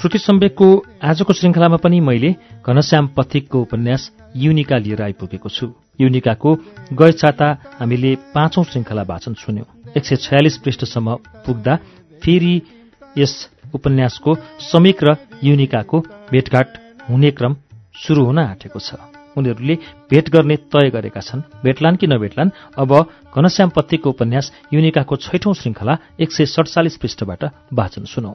श्रुति सम्वेकको आजको श्रृङ्खलामा पनि मैले घनश्याम पथिकको उपन्यास युनिका लिएर आइपुगेको छु। युनिकाको गय छाता हामीले पाँचौं श्रृङ्खला वाचन सुन्यौं। एक सय छयालिस पृष्ठसम्म पुग्दा फेरि यस उपन्यासको समीक र युनिकाको भेटघाट हुने क्रम सुरु हुन आँटेको छ। उनीहरूले भेट गर्ने तय गरेका छन्। भेटलान् कि नभेटलान् अब घनश्याम पत्तीको उपन्यास युनिकाको छैठौं श्रृङ्खला एक सय सडचालिस पृष्ठबाट वाचन सुनौ।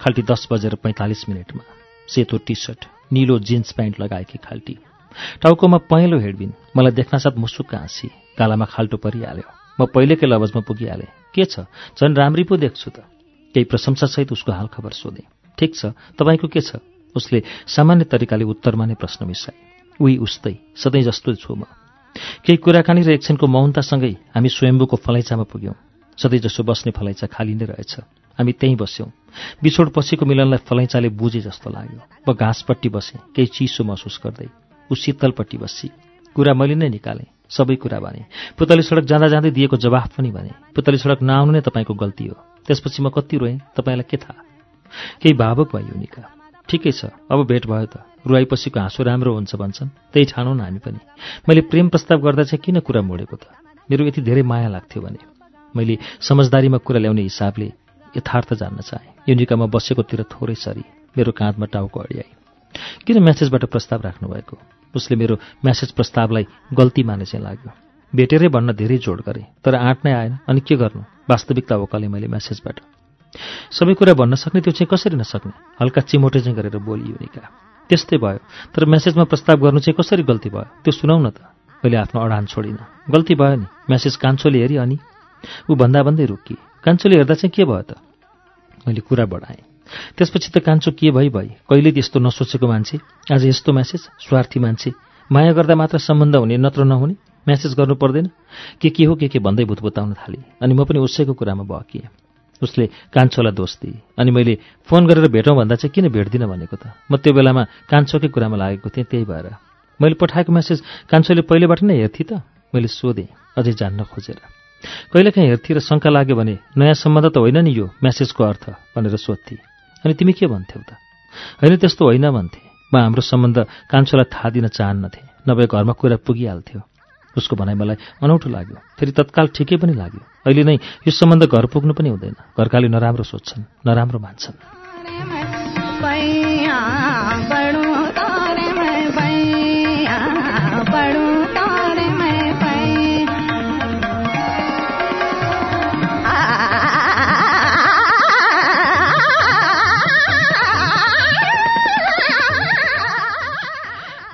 खाल्टी दस बजेर पैँतालिस मिनटमा। सेतो टी सर्ट निलो जिन्स प्यान्ट लगाएकी खाल्टी। टाउकोमा पहेँलो हेडबिन। मलाई देख्नासाथ मुसुक्क हाँसी। गालामा खाल्टो परिहाल्यो। म पहिलेकै लवजमा पुगिहालेँ। के छ? झन् राम्री पो देख्छु त। केही प्रशंसासहित उसको हालखबर सोधेँ। ठिक छ। तपाईँको के छ? उसले सामान्य तरिकाले उत्तरमा नै प्रश्न मिसाए। उही उस्तै। सधैँ जस्तो छु म। केही कुराकानी र एकछिनको मौनतासँगै हामी स्वयम्भूको फलैचामा पुग्यौँ। सधैँ जसो बस्ने फलैचा खाली नै रहेछ। हामी त्यहीँ बस्यौँ। बिछोड पछिको मिलनलाई फलैचाले बुझे जस्तो लाग्यो। म घाँसपट्टि बसेँ केही चिसो महसुस गर्दै। ऊ शीतलपट्टि बसी कुरा मैले नै निकालेँ सबै कुरा भने पुतली सडक जाँदा जाँदै दिएको जवाफ पनि भने पुतली सडक नआउनु नै तपाईँको गल्ती हो। त्यसपछि म कति रोएँ? तपाईँलाई के थाहा? केही भावुक भयो निका। ठिकै छ अब भेट भयो त। रुवाईपछिको हाँसो राम्रो हुन्छ भन्छन्। त्यही ठानौँ न हामी पनि। मैले प्रेम प्रस्ताव गर्दा चाहिँ किन कुरा मोडेको त? मेरो यति धेरै माया लाग्थ्यो भने। मैले समझदारीमा कुरा ल्याउने हिसाबले यथार्थ जान्न चाहेँ। युनिकामा बसेकोतिर थोरै सरी। मेरो काँधमा टाउको अडियाए किन म्यासेजबाट प्रस्ताव राख्नुभएको? उसले मेरो म्यासेज प्रस्तावलाई गल्ती माने चाहिँ लाग्यो। भेटेरै भन्न धेरै जोड गरेँ तर आँट नै आएन। अनि के गर्नु? वास्तविकता वकाले मैले म्यासेजबाट। सबै कुरा भन्न सक्ने त्यो चाहिँ कसरी नसक्ने? हल्का चिमोटे चाहिँ गरेर बोलियो निका त्यस्तै भयो। तर म्यासेजमा प्रस्ताव गर्नु चाहिँ कसरी गल्ती भयो? त्यो सुनाउ न त। मैले आफ्नो अडान छोडिनँ। गल्ती भयो नि। म्यासेज कान्छोले हेरी अनि ऊ भन्दा भन्दै रोकी कान्छोले हेर्दा चाहिँ के भयो त? मैले कुरा बढाएँ। त्यसपछि त कान्छो के भई भई कहिले त्यस्तो नसोचेको मान्छे आज यस्तो म्यासेज स्वार्थी मान्छे। माया गर्दा मात्र सम्बन्ध हुने नत्र नहुने म्यासेज गर्नु पर्दैन। के के हो के के भन्दै भुतभुताउन थालेँ। अनि म पनि उसैको कुरामा बकिएँ उसले कान्छोलाई दोष दिए। अनि मैले फोन गरेर भेटौँ भन्दा चाहिँ किन भेट्दिनँ भनेको त? म त्यो बेलामा कान्छोकै कुरामा लागेको थिएँ त्यही भएर। मैले पठाएको म्यासेज कान्छोले पहिलेबाट नै हेर्थेँ त? मैले सोधेँ अझै जान्न खोजेर। कहिलेकाहीँ हेर्थेँ र शङ्का लाग्यो भने नयाँ सम्बन्ध त होइन नि यो म्यासेजको अर्थ भनेर सोध्थे। अनि तिमी के भन्थ्यौ त? होइन त्यस्तो होइन भन्थे। म हाम्रो सम्बन्ध कान्छोलाई थाहा दिन चाहन्नथे नभए घरमा कुरा पुगिहाल्थ्यो। उसको भनाइ मलाई अनौठो लाग्यो। फेरि तत्काल ठिकै पनि लाग्यो। अहिले नै यो सम्बन्ध घर पुग्नु पनि हुँदैन। घरकाले नराम्रो सोध्छन् नराम्रो मान्छन्।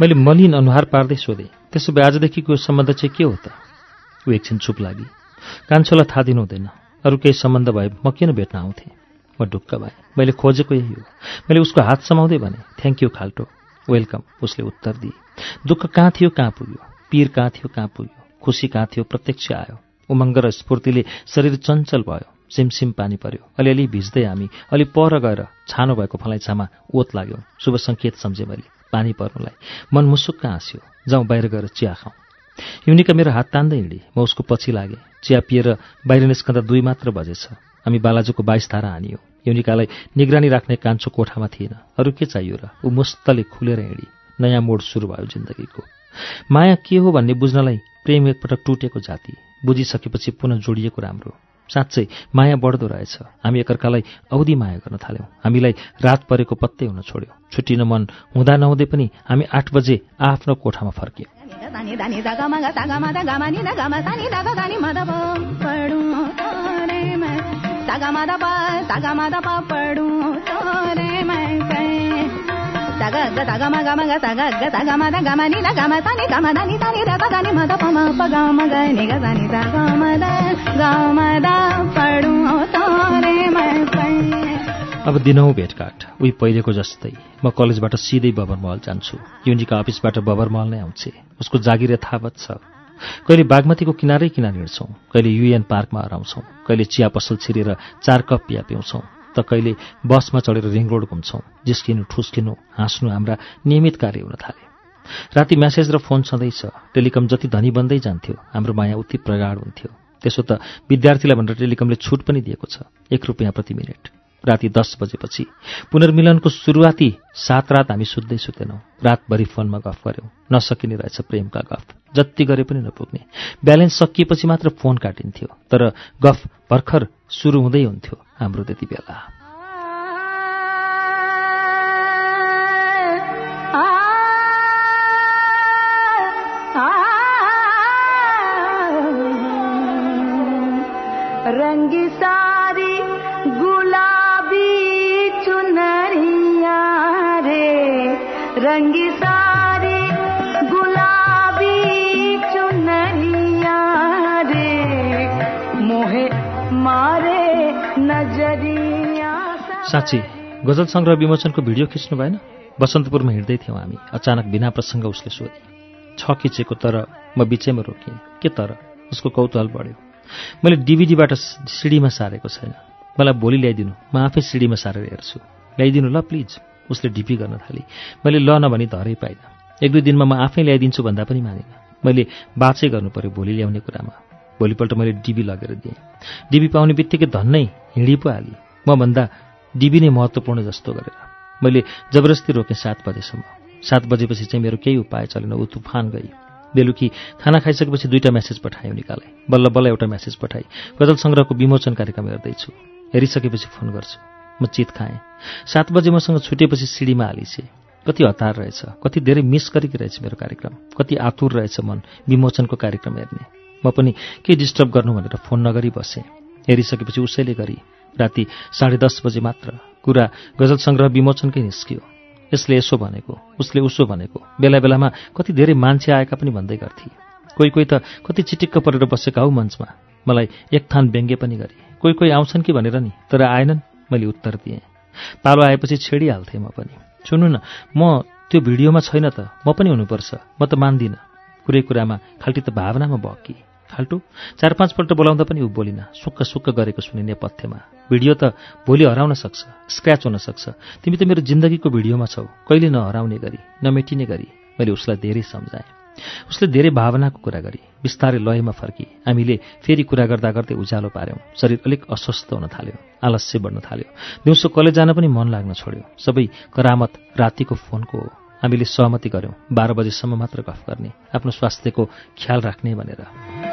मैले मलिन अनुहार पार्दै सोधेँ त्यसो भए आजदेखिको सम्बन्ध चाहिँ के हो त? ऊ एकछिन चुप लागि। कान्छोलाई थाहा दिनु हुँदैन अरू केही सम्बन्ध भए म किन भेट्न आउँथेँ? म ढुक्क भएँ मैले खोजेको यही हो। मैले उसको हात समाउँदै भने थ्याङ्क यू खाल्टो। वेलकम। उसले उत्तर दिए। दुःख कहाँ थियो कहाँ पुग्यो? पीर कहाँ थियो कहाँ पुग्यो? खुसी कहाँ थियो? प्रत्यक्ष आयो। उमङ्ग र स्फूर्तिले शरीर चञ्चल भयो। सिमसिम पानी पर्यो। अलिअलि भिज्दै हामी अलि पर गएर छानो भएको फलैछामा ओत लाग्यो। शुभ सङ्केत सम्झेँ मैले। पानी पर्नुलाई मन मुसुक्क हाँस्यो। जाउँ बाहिर गएर चिया खाउँ युनिका मेरो हात तान्दै हिँडी। म उसको पछि लागेँ। चिया पिएर बाहिर निस्कँदा दुई मात्र बजेछ। हामी बालाजुको बाइस धारा हानियो। युनिकालाई निगरानी राख्ने कान्छो कोठामा थिएन। अरू के चाहियो र? ऊ मुस्तले खुलेर हिँडी। नयाँ मोड सुरु भयो जिन्दगीको। माया के हो भन्ने बुझ्नलाई प्रेम एकपटक टुटेको जाति। बुझिसकेपछि पुनः जोडिएको राम्रो। साँच्चै माया बढ्दो रहेछ। हामी एकअर्कालाई औधी माया गर्न थाल्यौँ। हामीलाई रात परेको पत्तै हुन छोड्यो। छुट्टिन मन हुँदा नहुँदै पनि हामी आठ बजे आफ्नो कोठामा फर्क्यौँ। अब दिनौँ भेटघाट। उही पहिलेको जस्तै म कलेजबाट सिधै बबर महल जान्छु। युनिका अफिसबाट बबर महल नै आउँछे। उसको जागिर थावत छ। कहिले बागमतीको किनारै किनार हिँड्छौँ कहिले युएन पार्कमा हराउँछौँ कहिले चिया पसल छिरेर चार कप पिया पिउँछौँ। त कहिले बसमा चढेर रिङ रोड घुम्छौँ जिस्किनु ठुस्किनु हाँस्नु हाम्रा नियमित कार्य हुन थाले। राति म्यासेज र फोन छँदैछ टेलिकम जति धनी बन्दै जान्थ्यो हाम्रो माया उति प्रगाढ हुन्थ्यो। त्यसो त विद्यार्थीलाई भनेर टेलिकमले छुट पनि दिएको छ एक रुपियाँ प्रति मिनट। राति दस बजेपछि पुनर्मिलनको सुरुवाती सात रात हामी सुत्दै सुतेनौँ रातभरि फोनमा गफ गऱ्यौँ नसकिने रहेछ प्रेमका गफ। जति गरे पनि नपुग्ने। ब्यालेन्स सकिएपछि मात्र फोन काटिन्थ्यो। तर गफ भर्खर सुरु हुँदै हुन्थ्यो हाम्रो त्यति बेला। साँच्ची गजल सङ्ग्रह विमोचनको भिडियो खिच्नु भएन। बसन्तपुरमा हिँड्दै थियौँ हामी। अचानक बिना प्रसङ्ग उसले सोधे छ खिचेको तर म बिचैमा रोकिएँ। के तर? उसको कौतूहल बढ्यो। मैले डिभिडीबाट सिडीमा सारेको छैन। मलाई भोलि ल्याइदिनु। म आफै सिडीमा सारेर हेर्छु। ल्याइदिनु ल प्लिज। उसले ढिपी गर्न थाली। मैले ल नभनी धरै पाइनँ। एक दुई दिनमा म आफै ल्याइदिन्छु भन्दा पनि मानिनँ। मैले बाछै गर्नु पऱ्यो भोलि ल्याउने कुरामा। भोलिपल्ट मैले डिबी लगेर दिएँ। डिबी पाउने बित्तिकै धन्नै हिँडी पो हालेँ मभन्दा डिबी नै महत्त्वपूर्ण जस्तो गरेर। मैले जबरजस्ती रोकेँ सात बजेसम्म। सात बजेपछि चाहिँ मेरो केही उपाय चलेन। ऊ तुफान गई बेलुकी खाना खाइसकेपछि दुईवटा म्यासेज पठाएँ निकालेँ। बल्ल बल्ल एउटा म्यासेज पठाएँ गजल सङ्ग्रहको विमोचन कार्यक्रम हेर्दैछु हेरिसकेपछि फोन गर्छु। म चित खाएँ। सात बजे मसँग छुटेपछि सिडीमा हालिसे। कति हतार रहेछ। कति धेरै मिस गरेकी रहेछ मेरो कार्यक्रम। कति आतुर रहेछ मन विमोचनको कार्यक्रम हेर्ने। म पनि के डिस्टर्ब गर्नु भनेर फोन नगरी बसेँ। हेरिसकेपछि उसैले गरी राति साढे दस बजे मात्र कुरा गजल सङ्ग्रह विमोचनकै निस्कियो। यसले यसो भनेको उसले उसो भनेको। बेला बेलामा कति धेरै मान्छे आएका पनि भन्दै गर्थे। कोही कोही त कति चिटिक्क परेर बसेका हौ मञ्चमा। मलाई एक थान व्यङ्ग्य पनि गरे। कोही कोही आउँछन् कि भनेर नि तर आएनन् मैले उत्तर दिएँ। पालो आएपछि छेडिहाल्थेँ म पनि। सुन्नु न म त्यो भिडियोमा छैन त म पनि हुनुपर्छ म त मान्दिनँ। कुरै कुरामा खाल्टी त भावनामा बकी फाल्टु। चार पाँचपल्ट बोलाउँदा पनि ऊ बोलिन। सुक्क सुक्क गरेको सुने नेपथ्यमा भिडियो त भोलि हराउन सक्छ स्क्रच हुन सक्छ। तिमी त मेरो जिन्दगीको भिडियोमा छौ। कहिले नहराउने गरी नमेटिने गरी। मैले उसलाई धेरै सम्झाएँ। उसले धेरै भावनाको कुरा गरी बिस्तारै लयमा फर्की। हामीले फेरि कुरा गर्दा गर्दै उज्यालो पार्यौँ। शरीर अलिक अस्वस्थ हुन थाल्यो आलस्य बढ्न थाल्यो। दिउँसो कलेज जान पनि मन लाग्न छोड्यो। सबै करामत रातिको फोनको हो। हामीले सहमति गऱ्यौँ बाह्र बजेसम्म मात्र गफ गर्ने। आफ्नो स्वास्थ्यको ख्याल राख्ने भनेर।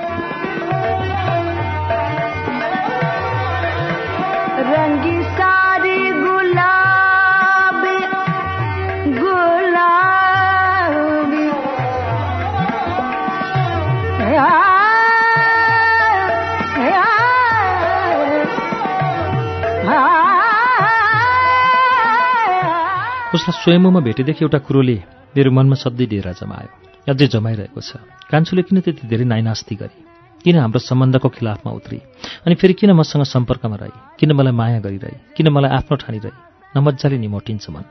उसलाई स्वयम्भूमा भेटेदेखि एउटा कुरोले मेरो मनमा सधैँ डेरा जमायो अझै जमाइरहेको छ। कान्छुले किन त्यति धेरै नाइनास्ती गरे? किन हाम्रो सम्बन्धको खिलाफमा उत्रि? अनि फेरि किन मसँग सम्पर्कमा रहे? किन मलाई माया गरिरहे? किन मलाई आफ्नो ठानिरहे नमजाले निमोटिन्छ मन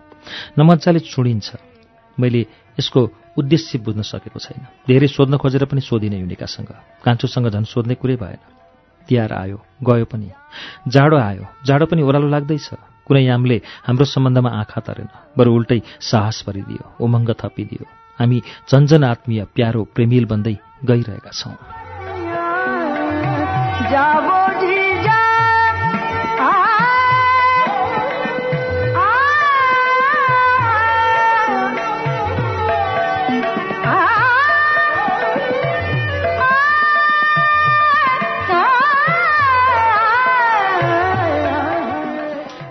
नमजाले चुडिन्छ। मैले यसको उद्देश्य बुझ्न सकेको छैन। धेरै सोध्न खोजेर पनि सोधिनँ युनिकासँग। कान्छुसँग झन् सोध्ने कुरै भएन। तिहार आयो गयो पनि। जाडो आयो। जाडो पनि ओह्रालो लाग्दैछ। कुनै यामले हाम्रो सम्बन्धमा आँखा तरेन। बरु उल्टै साहस भरिदियो उमङ्ग थपिदियो। हामी झन्झन आत्मीय प्यारो प्रेमिल बन्दै गइरहेका छौँ।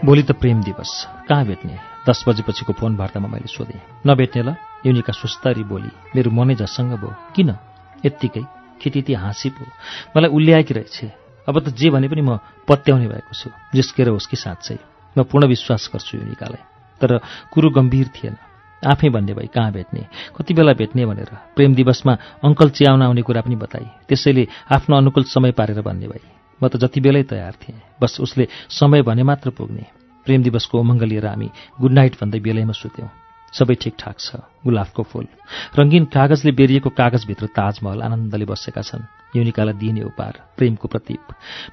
भोलि त प्रेम दिवस। कहाँ भेट्ने? दस बजेपछिको फोन वार्तामा मैले सोधेँ। नभेट्ने ल युनिका सुस्तरी बोली मेरो मनै झसङ्ग भयो? किन? यत्तिकै? खिटिती हाँसी पो। मलाई उल्ल्याएकी रहेछ। अब त जे भने पनि म पत्याउने भएको छु। जिस्केर होस् कि साँच्चै। म पूर्ण विश्वास गर्छु युनिकालाई। तर कुरो गम्भीर थिएन। आफै भन्ने भई कहाँ भेट्ने? कति बेला भेट्ने भनेर? प्रेम दिवसमा अङ्कल चियाउन आउने कुरा पनि बताए त्यसैले आफ्नो अनुकूल समय पारेर भन्ने भई। म त जति बेलै तयार थिएँ। बस उसले समय भने मात्र पुग्ने। प्रेम दिवसको उमङ्ग लिएर हामी गुड नाइट भन्दै बेलैमा सुत्यौँ। सबै ठिकठाक छ। गुलाफको फूल। रङ्गीन कागजले बेरिएको कागजभित्र ताजमहल आनन्दले बसेका छन्। युनिकालाई दिइने उपहार प्रेमको प्रतीप।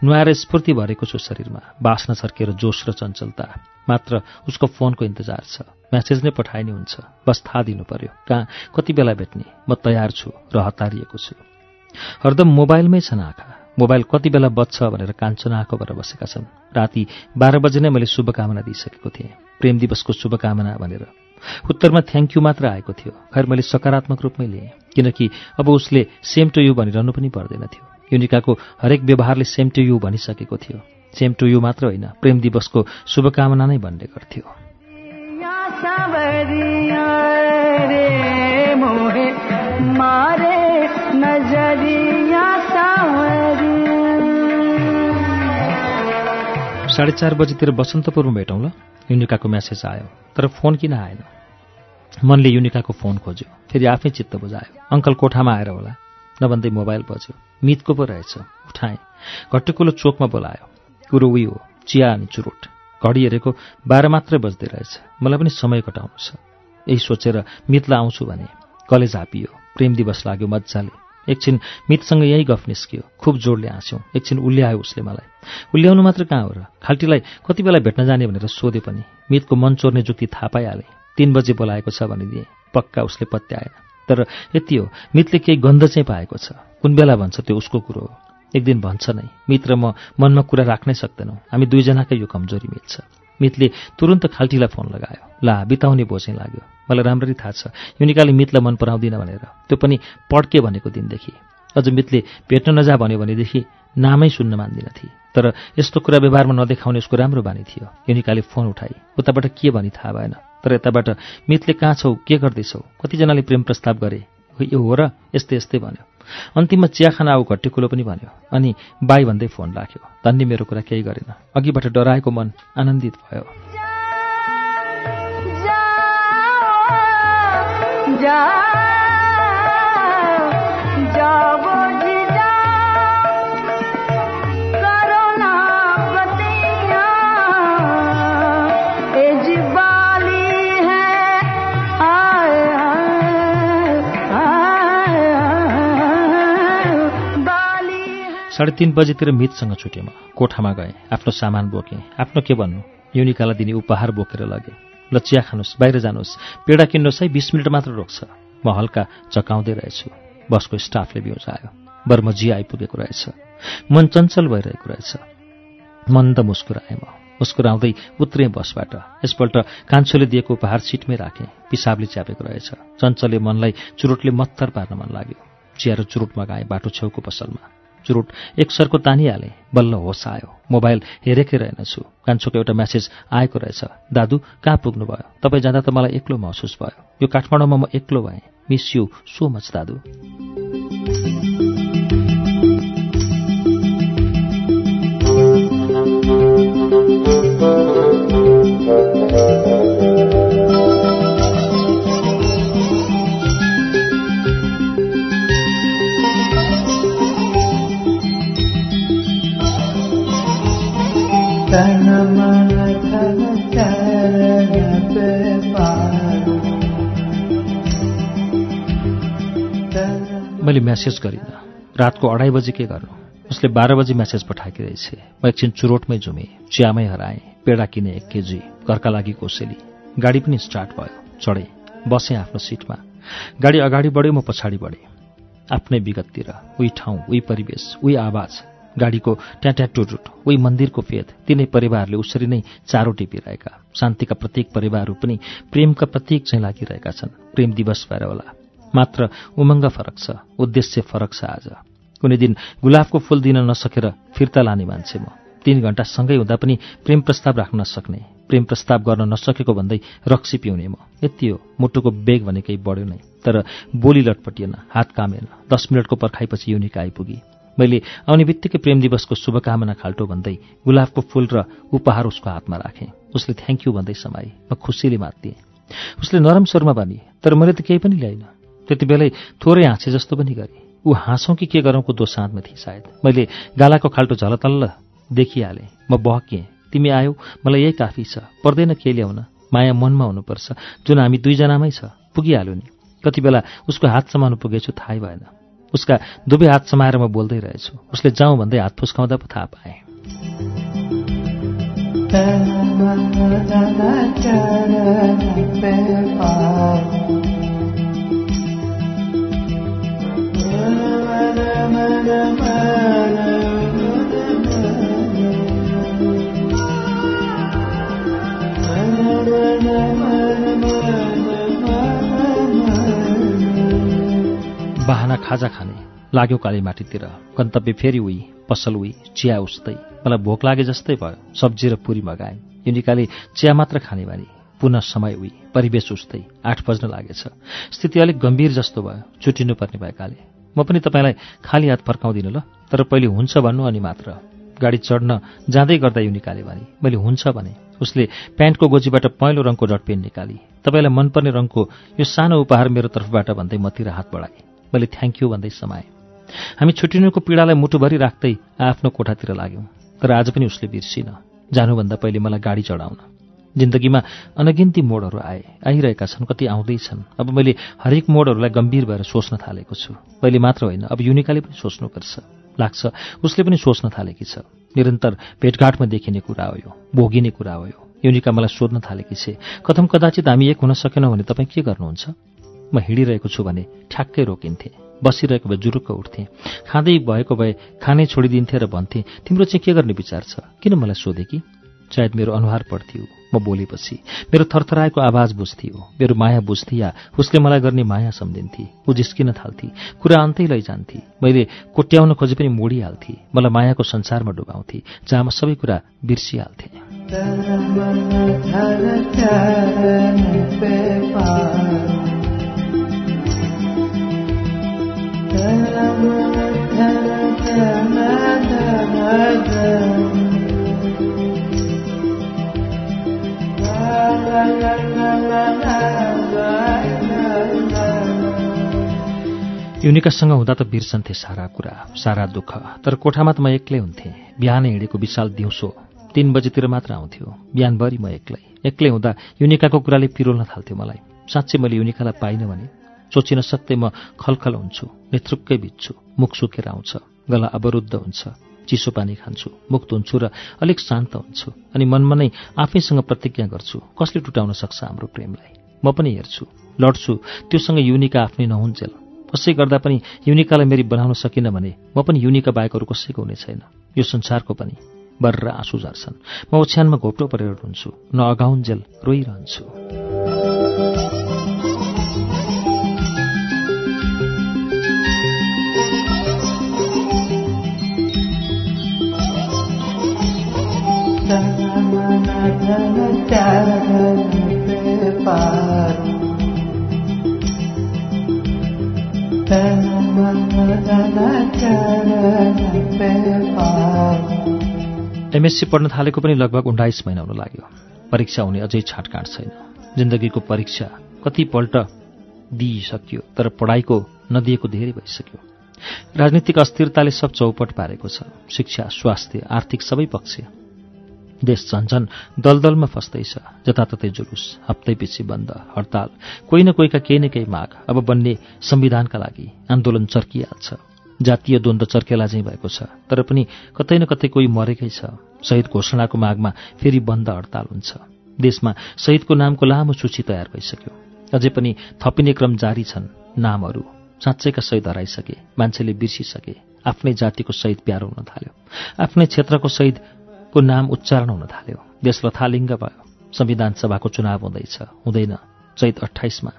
नुहाएर स्फूर्ति भरेको छु शरीरमा। बास्न छर्केर जोस र चञ्चलता। मात्र उसको फोनको इन्तजार छ। म्यासेज नै पठाइने हुन्छ। बस थाहा दिनु पर्यो कहाँ? कति बेला भेट्ने? म तयार छु र हतारिएको छु। हरदम मोबाइलमै छन् आँखा। मोबाइल कति बेला बज्छ भनेर कान्छो आँखो गरेर बसेका छन्। राति बाह्र बजे नै मैले शुभकामना दिइसकेको थिएँ। प्रेम दिवसको शुभकामना भनेर। उत्तरमा थ्याङ्क यू मात्र आएको थियो। खैर मैले सकारात्मक रूपमै लिएँ। किनकि अब उसले सेम टु यु भनिरहनु पनि पर्दैन थियो। युनिकाको हरेक व्यवहारले सेम टु यु भनिसकेको थियो। सेम टु यु मात्र होइन प्रेम दिवसको शुभकामना नै भन्ने गर्थ्यो। मारे नजरिया। साढे चार बजीतिर बसन्तपुरमा भेटौँ ल युनिकाको म्यासेज आयो तर फोन किन आएन? मनले युनिकाको फोन खोज्यो फेरि आफै चित्त बुझायो। अङ्कल कोठामा आएर होला नभन्दै मोबाइल बज्यो। मितको पो रहेछ उठाएँ। घट्टुकुलो चोकमा बोलायो कुरो उही हो चिया अनि चुरोट। घडी हेरेको बाह्र मात्रै बज्दै रहेछ। मलाई पनि समय कटाउनु छ यही सोचेर मितलाई आउँछु भने कलेज हापियो। प्रेम दिवस लाग्यो मजाले। एकछिन मितसँग यही गफ निस्कियो। खुब जोडले हाँस्यौँ। एकछिन उल्ल्यायो उसले मलाई। उल्ल्याउनु मात्र कहाँ हो र? खाल्टीलाई कति बेला भेट्न जाने भनेर सोधे पनि मितको मन चोर्ने जुक्ति थाहा पाइहाले। तिन बजे बोलाएको छ भनिदिए। पक्का उसले पत्याएन। तर यति हो मितले केही गन्ध चाहिँ पाएको छ। कुन बेला भन्छ त्यो उसको कुरो हो। एक दिन भन्छ नै। मित र म मनमा कुरा राख्नै सक्दैनौँ। हामी दुईजनाकै यो कमजोरी मिल्छ मितले तुरन्त खाल्टीलाई फोन लगायो। ला बिताउने बोझै लाग्यो। मलाई राम्ररी थाहा छ। युनिकाले मितलाई मन पराउँदिन भनेर। त्यो पनि पड्के भनेको दिनदेखि। अझ मितले भेट्न नजा भन्यो भनेदेखि नामै सुन्न मान्दिन थिए। तर यस्तो कुरा व्यवहारमा नदेखाउने उसको राम्रो बानी थियो। युनिकाले फोन उठाई। उताबाट के भनी थाहा भएन। तर यताबाट मितले कहाँ छौ? के गर्दैछौ? कतिजनाले प्रेम प्रस्ताव गरे। यो हो र यस्तै यस्तै भन्यो। अन्तिममा चिया खाना आऊ घट्टी कुलो पनि भन्यो। अनि बाई भन्दै फोन राख्यो। धन्य मेरो कुरा केही गरेन। अघिबाट डराएको मन आनन्दित भयो। जा जाओ साढे तिन बजीतिर मितसँग छुटेँ म कोठामा गएँ। आफ्नो सामान बोकेँ। आफ्नो के भन्नु? युनिकालाई दिने उपहार बोकेर लगेँ। ल चिया खानुहोस् बाहिर जानुहोस् पेडा किन्नुहोस् है बिस मिनट मात्र रोक्छ। म हल्का चकाउँदै रहेछु। बसको स्टाफले बिउजायो बर्मजी आइपुगेको रहेछ। मन चञ्चल भइरहेको रहेछ। मन्द मुस्कुराएँ म। मुस्कुराउँदै उत्रेँ बसबाट। यसपल्ट कान्छोले दिएको उपहार सिटमै राखेँ। पिसाबले च्यापेको रहेछ। चञ्चलले मनलाई चुरोटले मत्तर पार्न मन लाग्यो। चिया र चुरोट मगाएँ बाटो छेउको पसलमा। चुरोट एक सरको तानिहालेँ बल्ल होस आयो। मोबाइल हेरेकै रहेनछु। कान्छोको एउटा म्यासेज आएको रहेछ। दादु कहाँ पुग्नुभयो? तपाईँ जाँदा त मलाई एक्लो महसुस भयो। यो काठमाडौँमा म एक्लो भएँ। मिस यु सो मच दादु। मैले म्यासेज गरिनँ। रातको अढाई बजी के गर्नु? उसले बाह्र बजी म्यासेज पठाएकी रहेछ म एकछिन चुरोटमै जुमेँ चियामै हराएँ पेडा किने एक केजी घरका लागि कोसेली। गाडी पनि स्टार्ट भयो। चढेँ। बसेँ आफ्नो सिटमा। गाडी अगाडि बढ्यो म पछाडि बढेँ। आफ्नै विगततिर उही ठाउँ उही परिवेश उही आवाज। गाडीको ट्याट्या टुटुट उही मन्दिरको फेद। तिनै परिवारले उसरी नै चारो टिपिरहेका। शान्तिका प्रत्येक परिवारहरू पनि प्रेमका प्रतीक चाहिँ लागिरहेका छन्। प्रेम दिवस भएर होला। मात्र उमङ्ग फरक छ उद्देश्य फरक छ आज। कुनै दिन गुलाबको फूल दिन नसकेर फिर्ता लाने मान्छे म। तीन घण्टा सँगै हुँदा पनि प्रेम प्रस्ताव राख्न नसक्ने प्रेम प्रस्ताव गर्न नसकेको भन्दै रक्सी पिउने म। यति हो मुटुको बेग भने केही बढ्यो नै। तर बोली लटपटिएन हात कामेन। दस मिनटको पर्खाइपछि युनिका आइपुगी। मैले आउने बित्तिकै प्रेम दिवसको शुभकामना खाल्टो भन्दै गुलाबको फूल र उपहार उसको हातमा राखेँ। उसले थ्याङ्क यू भन्दै समाए म खुसीले मात्दिएँ उसले नरम स्वरमा भने तर मैले त केही पनि ल्याइन। त्यति बेलै थोरै हाँसे जस्तो पनि गरेँ। ऊ हाँसौँ कि के गरौँको दोसाँधमा थिएँ सायद। मैले गालाको खाल्टो झलतल्ल देखिहालेँ। म बहकिएँ तिमी आयौ मलाई यही काफी छ। पर्दैन के ल्याउन। माया मनमा हुनुपर्छ। जुन हामी दुईजनामै छ पुगिहाल्यो नि। कति बेला उसको हात समाउनु पुगेछु थाहै भएन। उसका दुवै हात समाएर म बोल्दै रहेछु। उसले जाउँ भन्दै हात फुस्काउँदा पो थाहा पाएँ। बाहना खाजा खाने लाग्यो कालीमाटीतिर। गन्तव्य फेरि उही पसल उही चिया उस्तै। मलाई भोक लागे जस्तै भयो सब्जी र पुरी मगाएँ। युनिकाले चिया मात्र खाने बानी पुनः समय उही परिवेश उस्तै आठ बज्न लागेछ। स्थिति अलिक गम्भीर जस्तो भयो छुटिनु पर्ने भएकाले म पनि तपाईँलाई खाली हात फर्काउँदिनँ ल तर पहिले हुन्छ भन्नु अनि मात्र। गाडी चढ्न जाँदै गर्दा युनिकाले भने मैले हुन्छ भने। उसले प्यान्टको गोजीबाट पहेँलो रङको डटपेन निकाली। तपाईँलाई मनपर्ने रङको यो सानो उपहार मेरो तर्फबाट भन्दै मतिर हात बढाएँ। मैले थ्याङ्क यू भन्दै समाएँ। हामी छुट्टिनुको पीडालाई मुटुभरि राख्दै आफ्नो कोठातिर लाग्यौँ तर आज पनि उसले बिर्सिन। जानुभन्दा पहिले मलाई गाडी चढाउन। जिन्दगीमा अनगिन्ती मोडहरू आए आइरहेका छन् कति आउँदैछन् अब मैले हरेक मोडहरूलाई गम्भीर भएर सोच्न थालेको छु। पहिले मात्र होइन अब युनिकाले पनि सोच्नुपर्छ लाग्छ उसले पनि सोच्न थालेकी छ। निरन्तर भेटघाटमा देखिने कुरा हो यो भोगिने कुरा हो यो। युनिका मलाई सोध्न थालेकी छे कथम कदाचित हामी एक हुन सकेनौँ भने तपाईँ के गर्नुहुन्छ? म हिँडिरहेको छु भने ठ्याक्कै रोकिन्थेँ। बसिरहेको भए जुरुक्क उठ्थेँ। खाँदै भएको भए खानै छोडिदिन्थेँ र भन्थेँ तिम्रो चाहिँ के गर्ने विचार छ? किन मलाई सोधे कि? सायद मेरो अनुहार पढ्थ्यो। म बोलेपछि मेरो थरथराएको आवाज बुझ्थ्यो। मेरो माया बुझ्थी या उसले मलाई गर्ने माया सम्झिन्थे। ऊ जिस्किन थाल्थी। कुरा अन्तै लैजान्थे। मैले कोट्याउन खोजे पनि मोडिहाल्थे। मलाई मायाको संसारमा डुबाउँथे। जहाँ सबै कुरा बिर्सिहाल्थेँ। युनिकासँग हुँदा त बिर्सन्थे सारा कुरा सारा दुःख तर कोठामा त म एक्लै हुन्थेँ। बिहानै हिँडेको विशाल दिउँसो तीन बजीतिर मात्र आउँथ्यो। बिहानभरि म एक्लै। एक्लै हुँदा युनिकाको कुराले पिरोल्न थाल्थ्यो मलाई। साँच्चै मैले युनिकालाई पाइनँ भने सोचिन सक्दै म खलखल हुन्छु नेतृक्कै बित्छु मुख सुकेर आउँछ गला अवरुद्ध हुन्छ चिसो पानी खान्छु मुक्त हुन्छु र अलिक शान्त हुन्छु अनि मनमा नै आफैसँग प्रतिज्ञा गर्छु कसले टुटाउन सक्छ हाम्रो प्रेमलाई। म पनि हेर्छु लड्छु त्योसँग युनिका आफ्नै नहुन्जेल। कसै गर्दा पनि युनिकालाई मेरी बनाउन सकिनँ भने म पनि युनिका बाहेक अरू कसैको हुने छैन। यो संसारको पनि बर्र आँसु झर्छन्। म ओछ्यानमा घोप्टो परेर हुन्छु न अगाउन्जेल रोइरहन्छु। एमएससी पढ्न थालेको पनि लगभग उन्नाइस महिना हुन लाग्यो। परीक्षा हुने अझै छाँटकाँट छैन। जिन्दगीको परीक्षा कतिपल्ट दिइसकियो तर पढाइको नदिएको धेरै भइसक्यो। राजनीतिक अस्थिरताले सब चौपट पारेको छ। शिक्षा स्वास्थ्य आर्थिक सबै पक्ष। देश झन्झन दलदलमा फस्दैछ। जताततै जुलुस हप्तै पछि बन्द हडताल। कोही न कोहीका केही न केही माग। अब बन्ने संविधानका लागि आन्दोलन चर्किहाल्छ। जातीय द्वन्द्व चर्केला चाहिँ भएको छ। तर पनि कतै न कतै कोही मरेकै छ। शहीद घोषणाको मागमा फेरि बन्द हडताल हुन्छ। देशमा शहीदको नामको लामो सूची तयार भइसक्यो। अझै पनि थपिने क्रम जारी छन् नामहरू। साँच्चैका शहीद हराइसके मान्छेले बिर्सिसके आफ्नै जातिको शहीद प्यारो हुन थाल्यो। आफ्नै क्षेत्रको शहीदको नाम उच्चारण हुन थाल्यो। देश लथालिङ्ग भयो। संविधान सभाको चुनाव हुँदैछ। हुँदैन। चैत अठाइसमा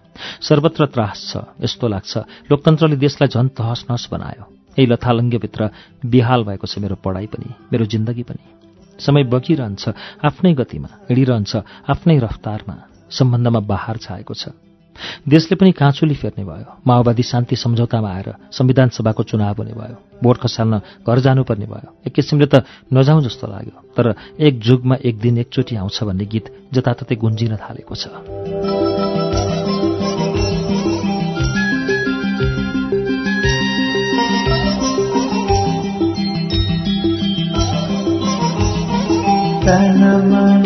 सर्वत्र त्रास छ। यस्तो लाग्छ। लोकतन्त्रले देशलाई झन् तहस नहस बनायो। यही लथालङ्ग्यभित्र बिहाल भएको छ मेरो पढाइ पनि मेरो जिन्दगी पनि। समय बगिरहन्छ। आफ्नै गतिमा हिँडिरहन्छ। आफ्नै रफ्तारमा सम्बन्धमा बहार छाएको छ। देशले पनि काँचुली फेर्ने भयो। माओवादी शान्ति सम्झौतामा आएर संविधान सभाको चुनाव हुने भयो। भोट खसाल्न घर जानुपर्ने भयो। एक किसिमले त नजाउँ जस्तो लाग्यो। तर एक जुगमा एक दिन एकचोटि आउँछ भन्ने गीत जताततै गुन्जिन थालेको छ। तन मन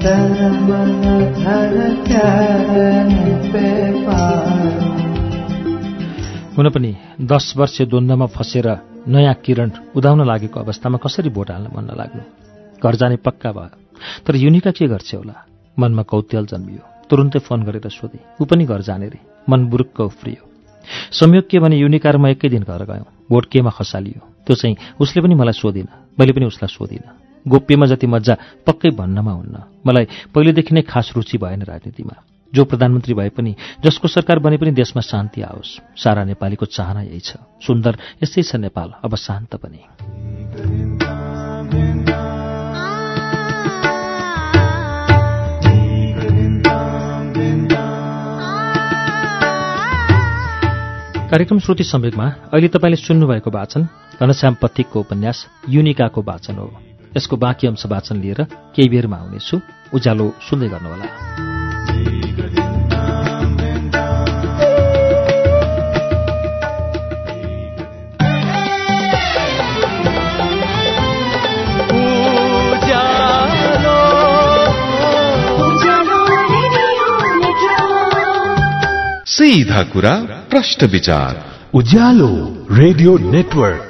हुन पनि दस वर्ष द्वन्द्वमा फसेर नयाँ किरण उदाउन लागेको अवस्थामा कसरी भोट हाल्न मन नलाग्नु घर जाने पक्का भयो। तर युनिका के गर्छ होला? मनमा कौतूहल जन्मियो। तुरुन्तै फोन गरेर सोधे ऊ पनि घर जाने रे? मन बुरुक्क उफ्रियो। संयोग के भने युनिका र म एकै दिन घर गयौँ? भोट केमा खसालियो? त्यो चाहिँ उसले पनि मलाई सोधिन मैले पनि उसलाई सोधिनँ। गोप्यमा जति मजा पक्कै भन्नमा हुन्न। मलाई पहिलेदेखि नै खास रुचि भएन राजनीतिमा। जो प्रधानमन्त्री भए पनि जसको सरकार बने पनि देशमा शान्ति आओस्। सारा नेपालीको चाहना यही छ। सुन्दर यस्तै छ नेपाल। अब शान्त पनि कार्यक्रम श्रुति सम्वेकमा अहिले तपाईँले सुन्नुभएको वाचन घनश्याम पथिकको उपन्यास युनिकाको वाचन हो। यसको बाँकी अंश वाचन लिएर केही बेरमा आउनेछु। उज्यालो सुन्दै गर्नुहोला। सीधा कुरा प्रश्न विचार। Ujyaalo radio network.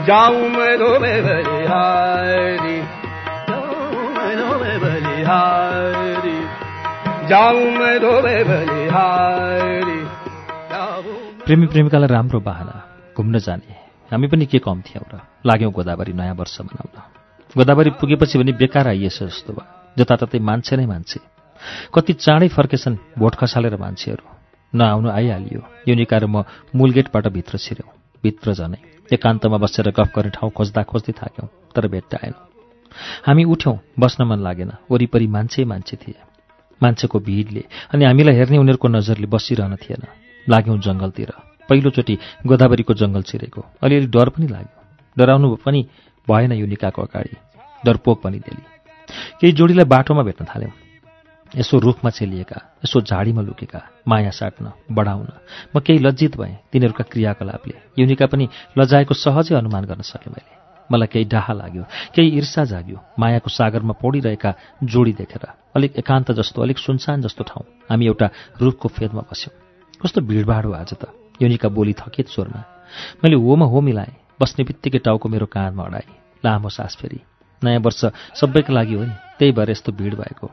Dabum dobe belihari, dabum प्रेमी प्रेमिकालाई राम्रो बाहना घुम्न जाने। हामी पनि के कम थियौँ र? लाग्यौँ गोदावरी नयाँ वर्ष मनाउन। गोदावरी पुगेपछि भने बेकार आइएछ जस्तो भयो। जताततै मान्छे नै मान्छे। कति चाँडै फर्केछन् भोट खसालेर मान्छेहरू। नआउनु आइहालियो। युनिका र म मूल गेटबाट भित्र छिर्यौँ। भित्र झनै। एकान्तमा बसेर गफ गर्ने ठाउँ खोज्दा खोज्दै थाक्यौँ तर भेट्टा आएन हामी उठ्यौँ बस्न मन लागेन। वरिपरि मान्छे मान्छे थिए। मान्छेको भिडले अनि हामीलाई हेर्ने उनीहरूको नजरले बसिरहन थिएन। लाग्यौँ जङ्गलतिर पहिलोचोटि गोदावरीको जङ्गल छिरेको। अलिअलि डर पनि लाग्यो। डराउनु पनि भएन युनिकाको अगाडि। डरपोक पनि देली केही जोडीलाई बाटोमा भेट्न थाल्यौँ। यसो रुखमा चेलिएका यसो झाडीमा लुकेका माया साट्न बढाउन म केही लज्जित भएँ तिनीहरूका क्रियाकलापले। युनिका पनि लजाएको सहजै अनुमान गर्न सकेँ मैले। मलाई केही डाहा लाग्यो केही ईर्षा जाग्यो मायाको सागरमा पौडिरहेका जोडी देखेर। अलिक एकान्त जस्तो अलिक सुनसान जस्तो ठाउँ हामी एउटा रुखको फेदमा बस्यौँ। कस्तो भिडभाड हो आज त। युनिका बोली थकित स्वरमा। मैले होमा हो मिलाएँ बस्ने बित्तिकै टाउको मेरो काँधमा अडाएँ। लामो सास फेरि। नयाँ वर्ष सबैका लागि हो नि त्यही भएर यस्तो भिड भएको।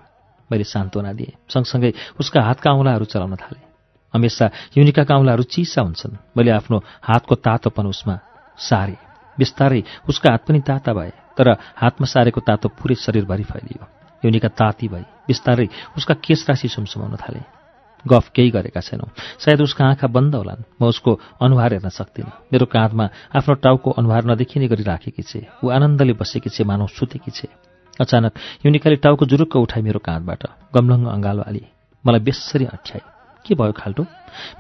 मैले सान्त्वना दिएँ। सँगसँगै उसका हातका औँलाहरू चलाउन थालेँ। हमेसा युनिकाका औँलाहरू चिसा हुन्छन्। मैले आफ्नो हातको तातोपन उसमा सारेँ। बिस्तारै उसका हात पनि ताता भए तर हातमा सारेको तातो पुरै शरीरभरि फैलियो। युनिका ताती भई बिस्तारै उसका केश राशि सुमसुमाउन थाले। गफ केही गरेका छैनौँ। सायद उसका आँखा बन्द होलान्। म उसको अनुहार हेर्न सक्दिनँ। मेरो काँधमा आफ्नो टाउको अनुहार नदेखिने गरी राखेकी छे। ऊ आनन्दले बसेकी छे मानव सुतेकी छे। अचानक युनिकाले टाउको जुरुक्क उठाए मेरो काँधबाट। गमलङ्ग अँगालो हाली मलाई बेसरी अठ्याए के भयो खाल्टो?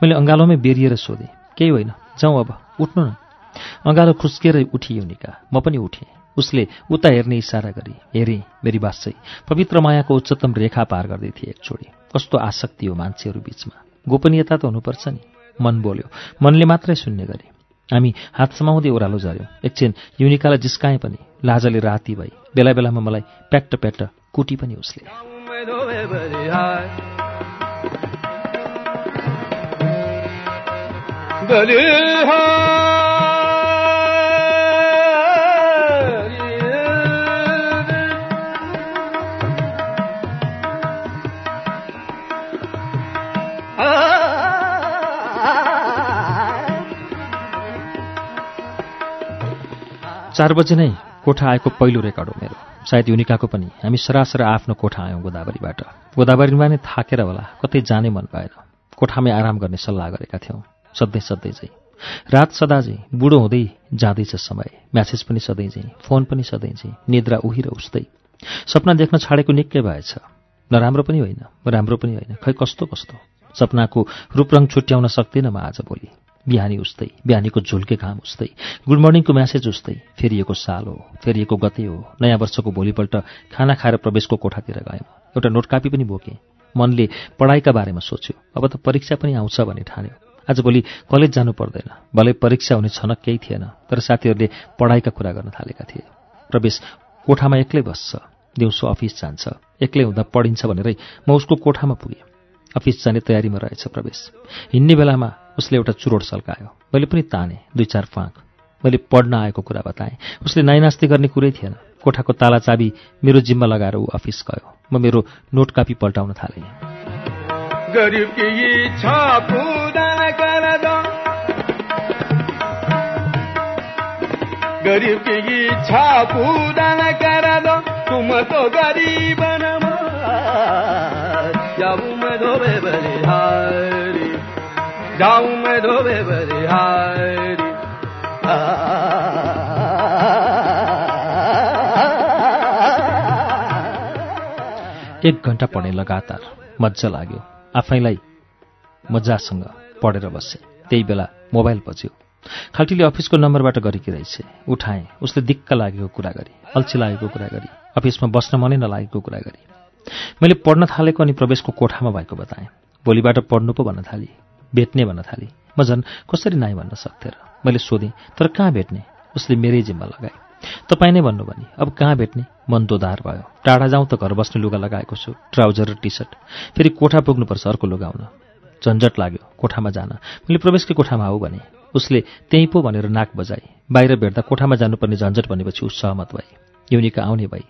मैले अँगालोमै बेरिएर सोधेँ। केही होइन जाउँ अब उठ्नु न। अँगालो खुस्किएर उठी युनिका। म पनि उठेँ। उसले उता हेर्ने इसारा गरी हेरेँ मेरी बासै पवित्र मायाको उच्चतम रेखा पार गर्दै थिए एकचोटि कस्तो आसक्ति हो मान्छेहरू बीचमा। गोपनीयता त हुनुपर्छ नि। मन बोल्यो। मनले मात्रै सुन्ने गरे। हामी हात समाउँदै ओह्रालो झऱ्यौँ। एकछिन युनिकालाई जिस्काएँ पनि लाजले राती भई बेला बेलामा मलाई प्याट्ट प्याट्ट कुटी पनि उसले। चार बजे नै कोठा आएको पहिलो रेकर्ड हो मेरो। सायद युनिकाको पनि। हामी सरासर आफ्नो कोठा आयौँ गोदावरीबाट। गोदावरीमा नै थाकेर होला। कतै जाने मन भएन कोठामै आराम गर्ने सल्लाह गरेका थियौँ। सधैँ सधैँ चाहिँ। रात सदा चाहिँ बुढो हुँदै जाँदैछ समय। म्यासेज पनि सधैँ चाहिँ। फोन पनि सधैँ चाहिँ। निद्रा उही र उस्तै सपना देख्न छाडेको निकै भएछ। नराम्रो पनि होइन। राम्रो पनि होइन। खै कस्तो कस्तो? सपनाको रूपरङ छुट्याउन सक्दिनँ म आज भोलि। बिहानी उस्तै बिहानीको झुल्के घाम उस्तै। गुड मर्निङको म्यासेज उस्तै। फेरिएको साल हो फेरिएको गते हो। नयाँ वर्षको भोलिपल्ट खाना खाएर प्रवेशको कोठातिर गयौँ। एउटा नोट कापी पनि बोकेँ। मनले पढाइका बारेमा सोच्यो। अब त परीक्षा पनि आउँछ भन्ने ठान्यो। आजभोलि कलेज जानु पर्दैन। भलै परीक्षा हुने छनक केही थिएन तर साथीहरूले पढाइका कुरा गर्न थालेका थिए। प्रवेश कोठामा एक्लै बस्छ। दिउँसो अफिस जान्छ। एक्लै हुँदा पढिन्छ भनेरै म उसको कोठामा पुगेँ। अफिस जाने तयारीमा रहेछ प्रवेश। हिँड्ने बेलामा उसले एउटा चुरोट सल्कायो। मैले पनि ताने दुई चार फाँक। मैले पढ्न आएको कुरा बताएँ। उसले नाइनास्ती गर्ने कुरै थिएन। कोठाको ताला चाबी मेरो जिम्मा लगाएर ऊ अफिस गयो। म मेरो नोट कापी पल्टाउन थालेँ। गरीब की एक घन्टा पढेँ लगातार। मजा लाग्यो। आफैलाई मजासँग पढेर बसेँ। त्यही बेला मोबाइल बज्यो। खाल्टीले अफिसको नम्बरबाट गरेकी रहेछ। उठाएँ। उसले दिक्क लागेको कुरा गरी अल्छी लागेको कुरा गरी अफिसमा बस्न मनै नलागेको कुरा गरी। मैले पढ्न थालेको अनि प्रवेशको कोठामा भएको बताएँ। भोलिबाट पढ्नु पो भन्न थाली। भेट्ने भन्न थाली। म झन् कसरी नाइ भन्न सक्थेँ र? मैले सोधेँ तर कहाँ भेट्ने? उसले मेरै जिम्मा लगाए। तपाईँ नै भन्नु भने अब कहाँ भेट्ने? मन दोधार भयो। टाढा जाउँ त घर बस्ने लुगा लगाएको छु ट्राउजर र टी सर्ट फेरि कोठा पुग्नुपर्छ अर्को लुगा हुन? झन्झट लाग्यो कोठामा जान। मैले प्रवेशकै कोठामा आऊ भने उसले त्यहीँ पो भनेर नाक बजाए। बाहिर भेट्दा कोठामा जानुपर्ने झन्झट भनेपछि ऊ सहमत भए। युनिका आउने भई।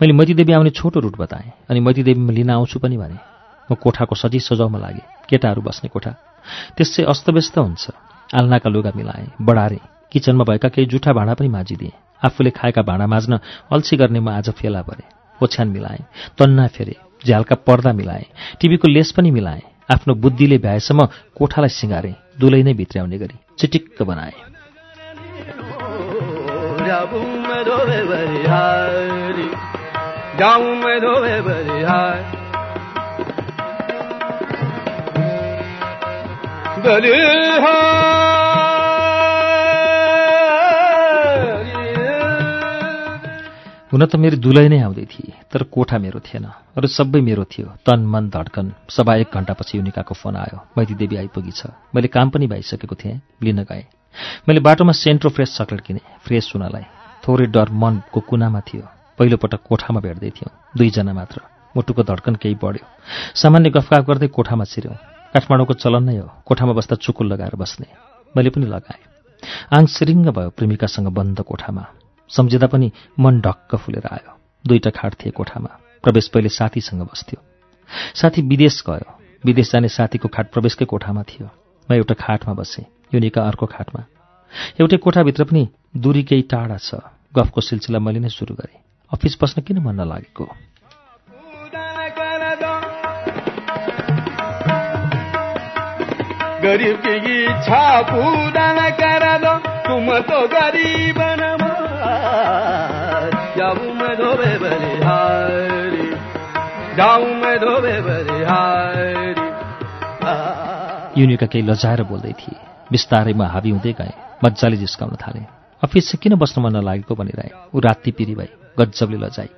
मैले मैतीदेवी आउने छोटो रुट बताएँ अनि मैतीदेवीमा लिन आउँछु पनि भने म कोठाको सजी सजाउमा लागेँ। केटाहरू बस्ने कोठा। त्यसै अस्तव्यस्त हुन्छ। आल्नाका लुगा मिलाएँ बढारेँ। किचनमा भएका केही जुठा भाँडा पनि माझिदिएँ। आफूले खाएका भाँडा माझ्न अल्छी गर्ने म आज फेला परेँ। ओछ्यान मिलाएँ तन्ना फेरे झ्यालका पर्दा मिलाएँ टिभीको लेस पनि मिलाएँ। आफ्नो बुद्धिले भ्याएसम्म कोठालाई सिँगारेँ दुलै नै भित्र्याउने गरी। चिटिक्क बनाएँ। हुन त मेरो दुलै नै आउँदै थिए तर कोठा मेरो थिएन अरू सबै मेरो थियो। तन मन धड्कन सभा एक घन्टापछि युनिकाको फोन आयो। मैती देवी आइपुगी छ मैले काम पनि भइसकेको थिएँ लिन गएँ। मैले बाटोमा सेन्ट्रो फ्रेस चक्लेट किनेँ फ्रेस हुनलाई। थोरै डर मनको कुनामा थियो। पहिलोपटक कोठामा भेट्दै थियौँ दुईजना मात्र। मुटुको धड्कन केही बढ्यो। सामान्य गफगाफ गर्दै कोठामा छिर्यौँ। काठमाडौँको चलन नै हो। कोठामा बस्दा चुकुल लगाएर बस्ने। मैले पनि लगाएँ। आङ सिरिङ्ग भयो प्रेमिकासँग बन्द कोठामा। सम्झिँदा पनि मन ढक्क फुलेर आयो। दुईटा खाट थिए कोठामा। प्रवेश पहिले साथीसँग बस्थ्यो। साथी विदेश गयो। विदेश जाने साथीको खाट प्रवेशकै कोठामा थियो। म एउटा खाटमा बसेँ युनिका अर्को खाटमा। एउटै कोठाभित्र पनि दूरी केही टाढा छ। गफको सिलसिला मैले नै सुरु गरेँ। अफिस बस्न किन मन नलागेको? मैं मैं युनिका केही लजाएर बोल्दै थिए। बिस्तारैमा हाबी हुँदै गएँ। मजाले जिस्काउन थालेँ। अफिस चाहिँ किन बस्न मन नलागेको भनिरहे ऊ राति पिरी भई गज्जबले लजाई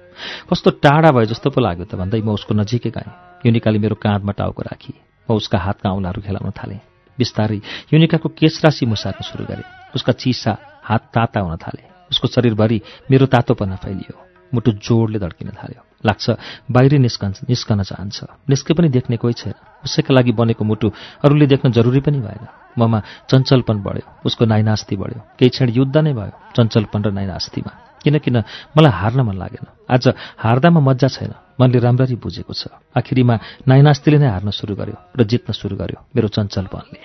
कस्तो टाढा भयो जस्तो पो लाग्यो त भन्दै म उसको नजिकै गएँ। युनिकाले मेरो काँधमा टाउको राखी। म उसका हातका औँलाहरू खेलाउन थालेँ। बिस्तारै युनिकाको केश राशि मुसार्न सुरु गरे। उसका चिसा हात ताता हुन थाले। उसको शरीरभरि मेरो तातोपना फैलियो। मुटु जोडले धड्किन थाल्यो। लाग्छ बाहिरै निस्कन निस्कन चाहन्छ। निस्के पनि देख्ने कोही छैन। उसैका लागि बनेको मुटु अरूले देख्न जरुरी पनि भएन। ममा चञ्चलपन बढ्यो। उसको नाइनास्ती बढ्यो। केही क्षण युद्ध नै भयो। चञ्चलपन र नाइनास्तीमा। किनकिन मलाई हार्न मन लागेन। आज हार्दामा मजा छैन। मनले राम्ररी बुझेको छ। आखिरीमा नाइनास्तीले नै हार्न सुरु गर्यो र जित्न सुरु गर्यो मेरो चञ्चलपनले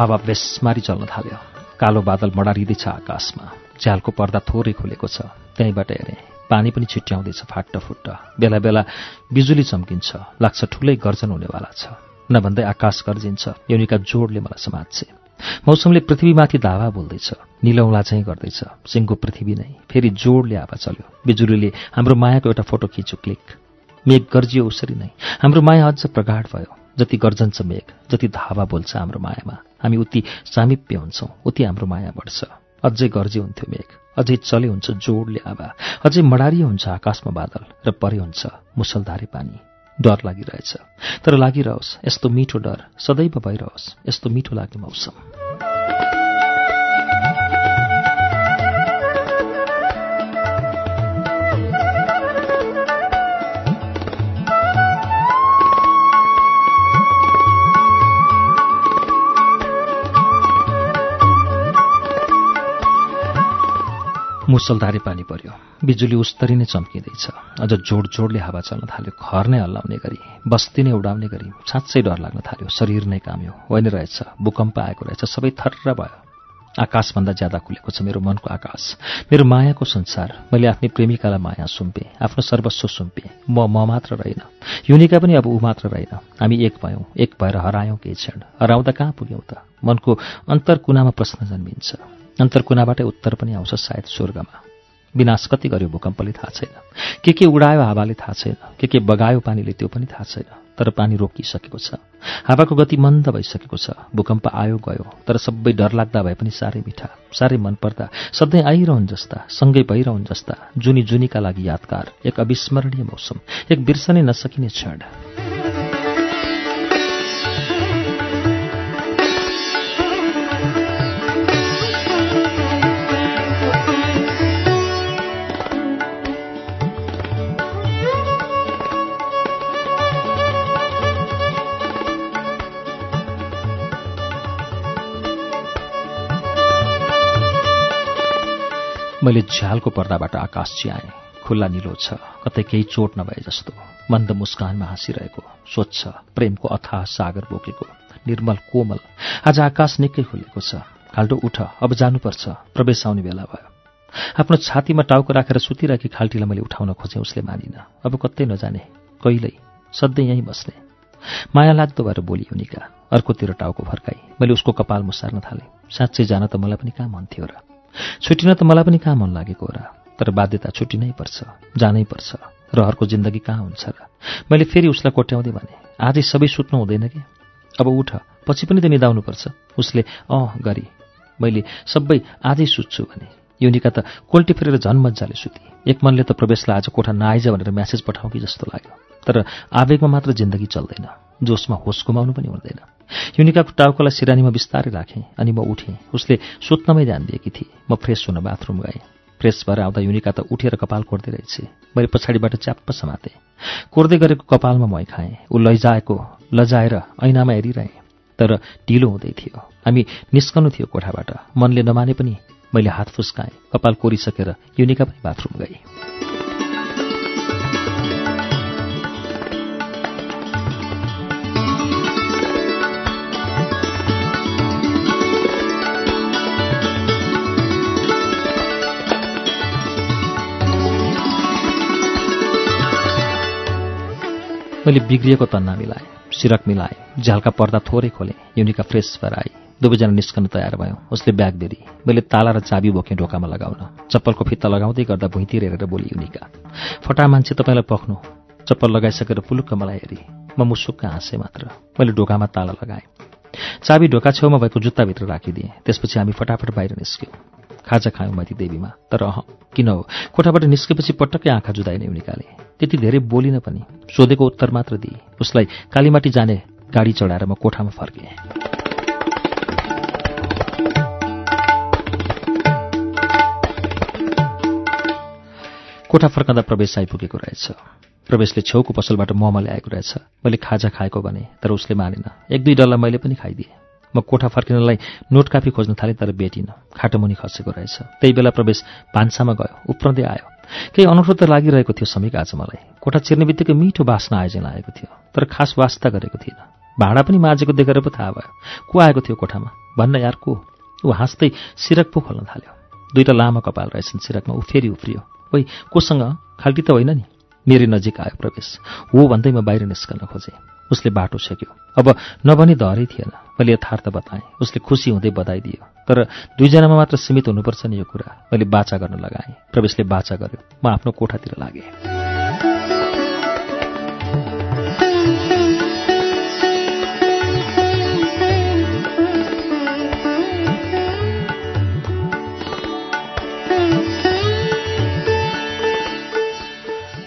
हावा बेसमारी चल्न थाल्यो। कालो बादल मडारिँदैछ आकाशमा। झ्यालको पर्दा थोरै खुलेको छ। त्यहीँबाट हेरेँ। पानी पनि छिट्याउँदैछ फाट्ट फुट्ट बेला बेला बिजुली चम्किन्छ। लाग्छ ठुलै गर्जन हुनेवाला छ। नभन्दै आकाश गर्जिन्छ। युनिका जोडले मलाई समात्छे मौसमले पृथ्वीमाथि धावा बोल्दैछ। निलौला चाहिँ गर्दैछ। सिङ्गो पृथ्वी नै। फेरि जोडले हावा चल्यो। बिजुलीले हाम्रो मायाको एउटा फोटो खिच्यो। क्लिक। मेघ गर्जियो उसरी नै। हाम्रो माया अझ प्रगाढ भयो। जति गर्जन्छ मेघ जति धावा बोल्छ हाम्रो मायामा। हामी उति सामिप्य हुन्छौँ उति हाम्रो माया बढ्छ। अझै गर्जी हुन्थ्यो मेघ अझै चले हुन्छ जोडले आवा अझै मडारियो हुन्छ आकाशमा बादल र परे हुन्छ मुसलधारे पानी। डर लागिरहेछ। तर लागिरहोस् यस्तो मिठो डर सदैव भइरहोस् यस्तो मिठो लाग्ने मौसम। मुसलधारे पानी पर्यो। बिजुली उस्तरी नै चम्किँदैछ। अझ जोड जोडले हावा चल्न थाल्यो। घर नै हल्लाउने गरी बस्ती नै उडाउने गरी साँच्चै डर लाग्न थाल्यो। शरीर नै काम्यो। होइन रहेछ भूकम्प आएको रहेछ सबै थर्र भयो। आकाशभन्दा ज्यादा खुलेको छ मेरो मनको आकाश। मेरो मायाको संसार। मैले आफ्नै प्रेमिकालाई माया सुम्पेँ। आफ्नो सर्वस्व सुम्पेँ। म म मात्र रहेन। युनिका पनि अब ऊ मात्र रहेन। हामी एक भयौँ। एक भएर हरायौँ केही क्षण? हराउँदा कहाँ पुग्यौँ त? मनको अन्तर कुनामा प्रश्न जन्मिन्छ। अन्तरकुनाबाटै उत्तर पनि आउँछ सायद स्वर्गमा। विनाश कति गर्यो भूकम्पले थाहा छैन। के के उडायो हावाले थाहा छैन। के के बगायो पानीले त्यो पनि थाहा छैन। तर पानी रोकिसकेको छ। हावाको गति मन्द भइसकेको छ। भूकम्प आयो गयो। तर सबै डरलाग्दा भए पनि साह्रै मिठा साह्रै मनपर्दा। सधैँ आइरहन् जस्ता सँगै भइरहन् जस्ता। जुनी जुनीका लागि यादगार एक अविस्मरणीय मौसम एक बिर्सनै नसकिने क्षण। मैले झ्यालको पर्दाबाट आकाश चियाएँ। खुल्ला निलो छ। कतै केही चोट नभए जस्तो। मन्द मुस्कानमा हाँसिरहेको। स्वच्छ। प्रेमको अथाह सागर बोकेको। निर्मल कोमल। आज आकाश निकै खुलेको छ। खाल्टो उठ। अब जानुपर्छ। प्रवेश आउने बेला भयो। आफ्नो छातीमा टाउको राखेर सुतिरहेकी खाल्टीलाई मैले उठाउन खोजेँ उसले मानिन। अब कतै नजाने। कहिल्यै। सधैँ यहीँ बस्ने। माया लाग्दो भएर बोली युनिका अर्कोतिर टाउको फर्काई। मैले उसको कपाल मुसार्न थालेँ। साँच्चै जान त मलाई पनि कहाँ मन थियो र। छुट्टिन त मलाई पनि कहाँ मन लागेको र? तर बाध्यता छुट्टिनै पर्छ जानै पर्छ। रहरको जिन्दगी कहाँ हुन्छ र? मैले फेरि उसलाई कोट्याउँदै भने आजै सबै सुत्नु हुँदैन कि? अब उठ पछि पनि त निदाउनुपर्छ उसले अँ गरी। मैले सबै आजै सुत्छु भने युनिका त कोल्टी फेरेर झन् मजाले सुती। एक मनले त प्रवेशलाई आज कोठा नआइज भनेर म्यासेज पठाउँ कि जस्तो लाग्यो। तर आवेगमा मात्र जिन्दगी चल्दैन। जोसमा होस गुमाउनु पनि हुँदैन। युनिकाको टाउकोलाई सिरानीमा बिस्तारै राखेँ अनि म उठेँ। उसले सुत्नमै ध्यान दिएकी थिए। म फ्रेस हुन बाथरुम गएँ। फ्रेस भएर आउँदा युनिका त उठेर कपाल कोर्दै रहेछ। मैले पछाडिबाट च्याप्प समातेँ। कोर्दै गरेको कपालमा मै खाएँ। ऊ लैजाएको लजाएर ऐनामा हेरिरहेँ। तर ढिलो हुँदै थियो। हामी निस्कनु थियो कोठाबाट। मनले नमाने पनि मैले हात फुस्काएँ। कपाल कोरिसकेर युनिका पनि बाथरुम गएँ। मैले बिग्रिएको तन्ना मिलाएँ सिरक मिलाएँ झ्यालका पर्दा थोरै खोलेँ युनिका फ्रेस भएर दुवैजना निस्कन तयार भयौँ। उसले ब्याग बेरी मैले ताला र चाबी बोकेँ ढोकामा लगाउन। चप्पलको फित्ता लगाउँदै गर्दा भुइँतिर हेरेर बोली युनिका फटा मान्छे तपाईँलाई पख्नु। चप्पल लगाइसकेर पुलुक्क मलाई हेरी। म मुसुक्क हाँसेँ मात्र। मैले ढोकामा ताला लगाएँ। चाबी ढोका छेउमा भएको जुत्ताभित्र राखिदिएँ। त्यसपछि हामी फटाफट बाहिर निस्क्यौँ। खाजा खायौँ माथि देवीमा। तर अह किन हो? कोठाबाट निस्केपछि पटक्कै आँखा जुदाएन युनिकाले त्यति धेरै बोलिन पनि सोधेको उत्तर मात्र दिए। उसलाई कालीमाटी जाने गाडी चढाएर म कोठामा फर्केँ। कोठा फर्कँदा प्रवेश आइपुगेको रहेछ। प्रवेशले छेउको पसलबाट मोमो ल्याएको रहेछ। मैले खाजा खाएको भने तर उसले मानेन। एक दुई डल्ला मैले पनि खाइदिएँ। म कोठा फर्किनलाई नोट कापी खोज्न थालेँ तर भेटिनँ खाटोमुनि खसेको रहेछ। त्यही बेला प्रवेश भान्सामा गयो। उफ्रँदै आयो। केही अनौठो त लागिरहेको थियो समीक आज मलाई। कोठा छिर्ने बित्तिकै मिठो बास्ना आयोजन आएको थियो तर खास वास्ता गरेको थिएन। भाँडा पनि माझेको देखेर पो थाहा भयो। को आएको थियो कोठामा? भन्न यार को? ऊ हाँस्दै सिरक पो खोल्न थाल्यो। दुईवटा लामो कपाल रहेछन् सिरकमा। ऊ फेरि उफ्रियो। ओइ कोसँग? खाल्टी त होइन नि। मेरै नजिक आयो प्रवेश। हो भन्दै म बाहिर निस्कन खोजेँ। उसले बाटो छेक्यो। अब नभनी धरै थिएन। मैले यथार्थ बताएँ। उसले खुसी हुँदै बधाई दियो तर दुईजनामा मात्र सीमित हुनुपर्छ नि यो कुरा। मैले बाचा गर्न लगाएँ। प्रवेशले बाचा गर्यो। म आफ्नो कोठातिर लागेँ।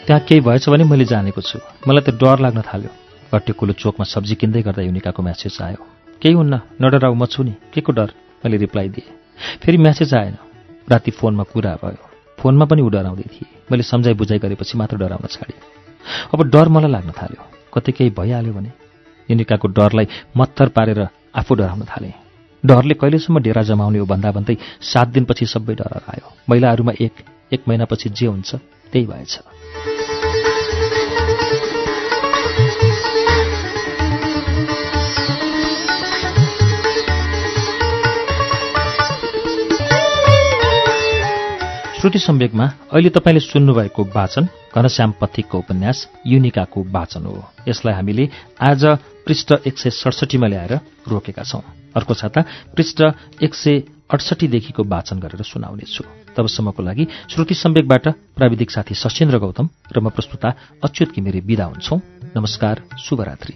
त्यहाँ केही भएछ भने मैले जानेको छु। मलाई त डर लाग्न थाल्यो। घट्टेकुलो चोकमा सब्जी किन्दै गर्दा युनिकाको म्यासेज आयो। केही हुन्न नडराउ म छु नि। के को डर? मैले रिप्लाई दिएँ। फेरि म्यासेज आएन। राति फोनमा कुरा भयो। फोनमा पनि ऊ डराउँदै थिए। मैले सम्झाइ बुझाइ गरेपछि मात्र डराउन छाडेँ। अब डर मलाई लाग्न थाल्यो। कतै केही भइहाल्यो भने। युनिकाको डरलाई मत्तर पारेर आफू डराउन थालेँ। डरले कहिलेसम्म डेरा जमाउने हो भन्दा भन्दै सात दिनपछि सबै डर आयो। महिलाहरूमा एक एक महिनापछि जे हुन्छ त्यही भएछ। श्रुति सम्वेकमा अहिले तपाईँले सुन्नुभएको वाचन घनश्याम पथिकको उपन्यास युनिकाको वाचन हो। यसलाई हामीले आज पृष्ठ एक सय सडसठीमा ल्याएर रोकेका छौं। अर्को छाता पृष्ठ एक सय अडसठीदेखिको वाचन गरेर सुनाउनेछु। तबसम्मको लागि श्रुति सम्वेकबाट प्राविधिक साथी सशेन्द्र गौतम र म प्रस्तुता अच्युत घिमिरे विदा हुन्छौ। नमस्कार शुभरात्री।